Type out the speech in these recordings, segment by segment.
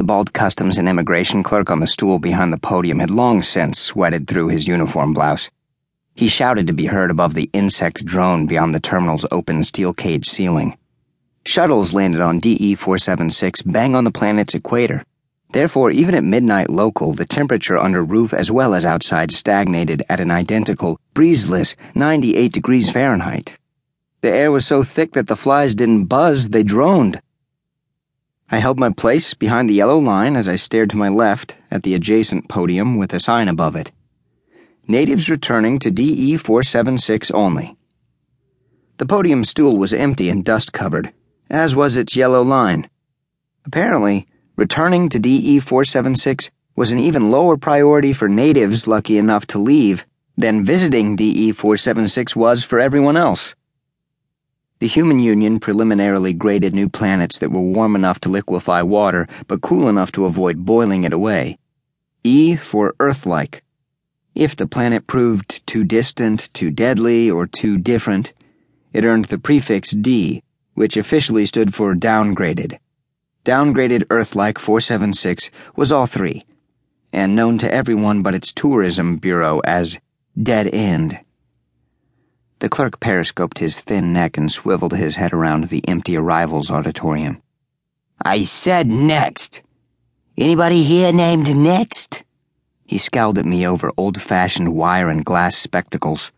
The bald customs and immigration clerk on the stool behind the podium had long since sweated through his uniform blouse. He shouted to be heard above the insect drone beyond the terminal's open steel cage ceiling. Shuttles landed on DE 476 bang on the planet's equator. Therefore, even at midnight local, the temperature under roof as well as outside stagnated at an identical, breezeless 98 degrees Fahrenheit. The air was so thick that the flies didn't buzz, they droned. I held my place behind the yellow line as I stared to my left at the adjacent podium with a sign above it. Natives returning to DE 476 only. The podium stool was empty and dust covered, as was its yellow line. Apparently, returning to DE 476 was an even lower priority for natives lucky enough to leave than visiting DE 476 was for everyone else. The Human Union preliminarily graded new planets that were warm enough to liquefy water but cool enough to avoid boiling it away. E for Earth like. If the planet proved too distant, too deadly, or too different, it earned the prefix D, which officially stood for downgraded. Downgraded Earth-like 476 was all three, and known to everyone but its tourism bureau as Dead End. The clerk periscoped his thin neck and swiveled his head around the empty arrivals auditorium. I said next. Anybody here named Next? He scowled at me over old fashioned wire and glass spectacles,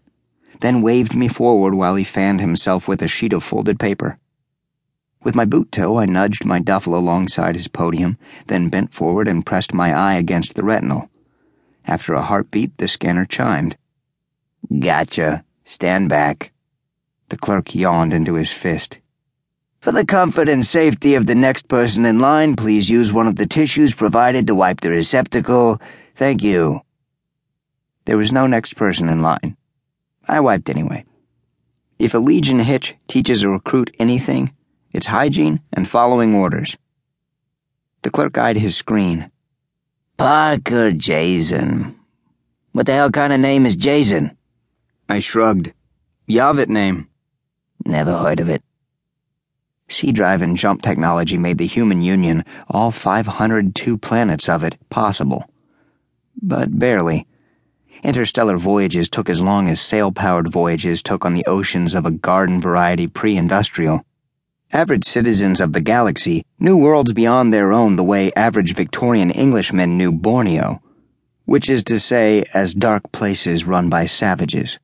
then waved me forward while he fanned himself with a sheet of folded paper. With my boot toe, I nudged my duffel alongside his podium, then bent forward and pressed my eye against the retinal. After a heartbeat, the scanner chimed. Gotcha. Stand back. The clerk yawned into his fist. For the comfort and safety of the next person in line, please use one of the tissues provided to wipe the receptacle. Thank you. There was no next person in line. I wiped anyway. If a Legion hitch teaches a recruit anything, it's hygiene and following orders. The clerk eyed his screen. Parker Jazen. What the hell kind of name is Jazen? I shrugged. Yavet name. Never heard of it. C drive and jump technology made the human union, all 502 planets of it, possible but barely. Interstellar voyages took as long as sail powered voyages took on the oceans of a garden variety pre industrial. Average citizens of the galaxy knew worlds beyond their own the way average Victorian Englishmen knew Borneo, which is to say, as dark places run by savages.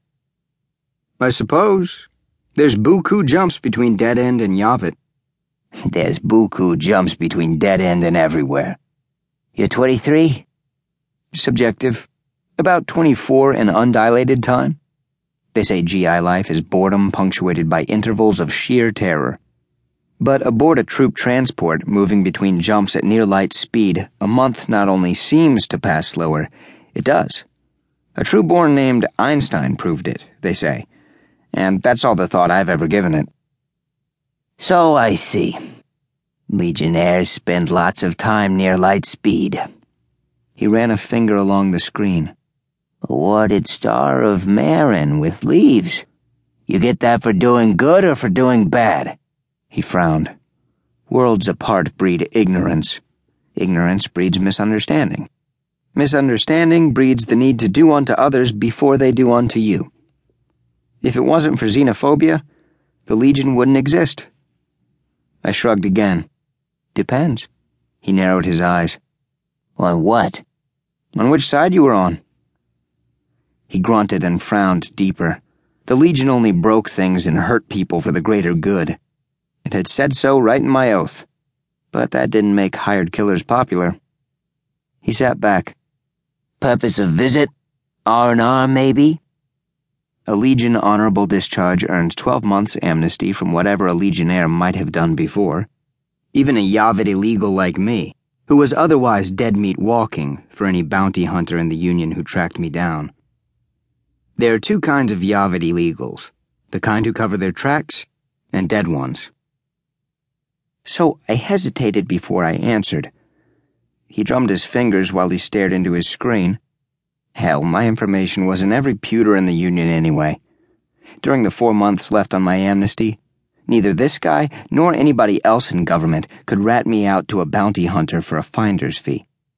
I suppose. There's buku jumps between Dead End and Yavet. There's buku jumps between Dead End and everywhere. You're 23? Subjective. About 24 in undilated time. They say GI life is boredom punctuated by intervals of sheer terror. But aboard a troop transport moving between jumps at near light speed, a month not only seems to pass slower, it does. A Trueborn named Einstein proved it, they say. And that's all the thought I've ever given it. So I see. Legionnaires spend lots of time near light speed. He ran a finger along the screen. Awarded Star of Marin with leaves. You get that for doing good or for doing bad? He frowned. Worlds apart breed ignorance. Ignorance breeds misunderstanding. Misunderstanding breeds the need to do unto others before they do unto you. If it wasn't for xenophobia, the Legion wouldn't exist. I shrugged again. Depends. He narrowed his eyes. On what? On which side you were on? He grunted and frowned deeper. The Legion only broke things and hurt people for the greater good. It had said so right in my oath. But that didn't make hired killers popular. He sat back. Purpose of visit? R&R, maybe? A Legion honorable discharge earns 12 months amnesty from whatever a Legionnaire might have done before. Even a Yavet illegal like me who was otherwise dead meat walking for any bounty hunter in the Union who tracked me down. There are two kinds of Yavet illegals the kind who cover their tracks, and dead ones. So I hesitated before I answered. He drummed his fingers while he stared into his screen. Hell, my information was in every pewter in the Union anyway. During the four months left on my amnesty, Neither this guy nor anybody else in government could rat me out to a bounty hunter for a finder's fee.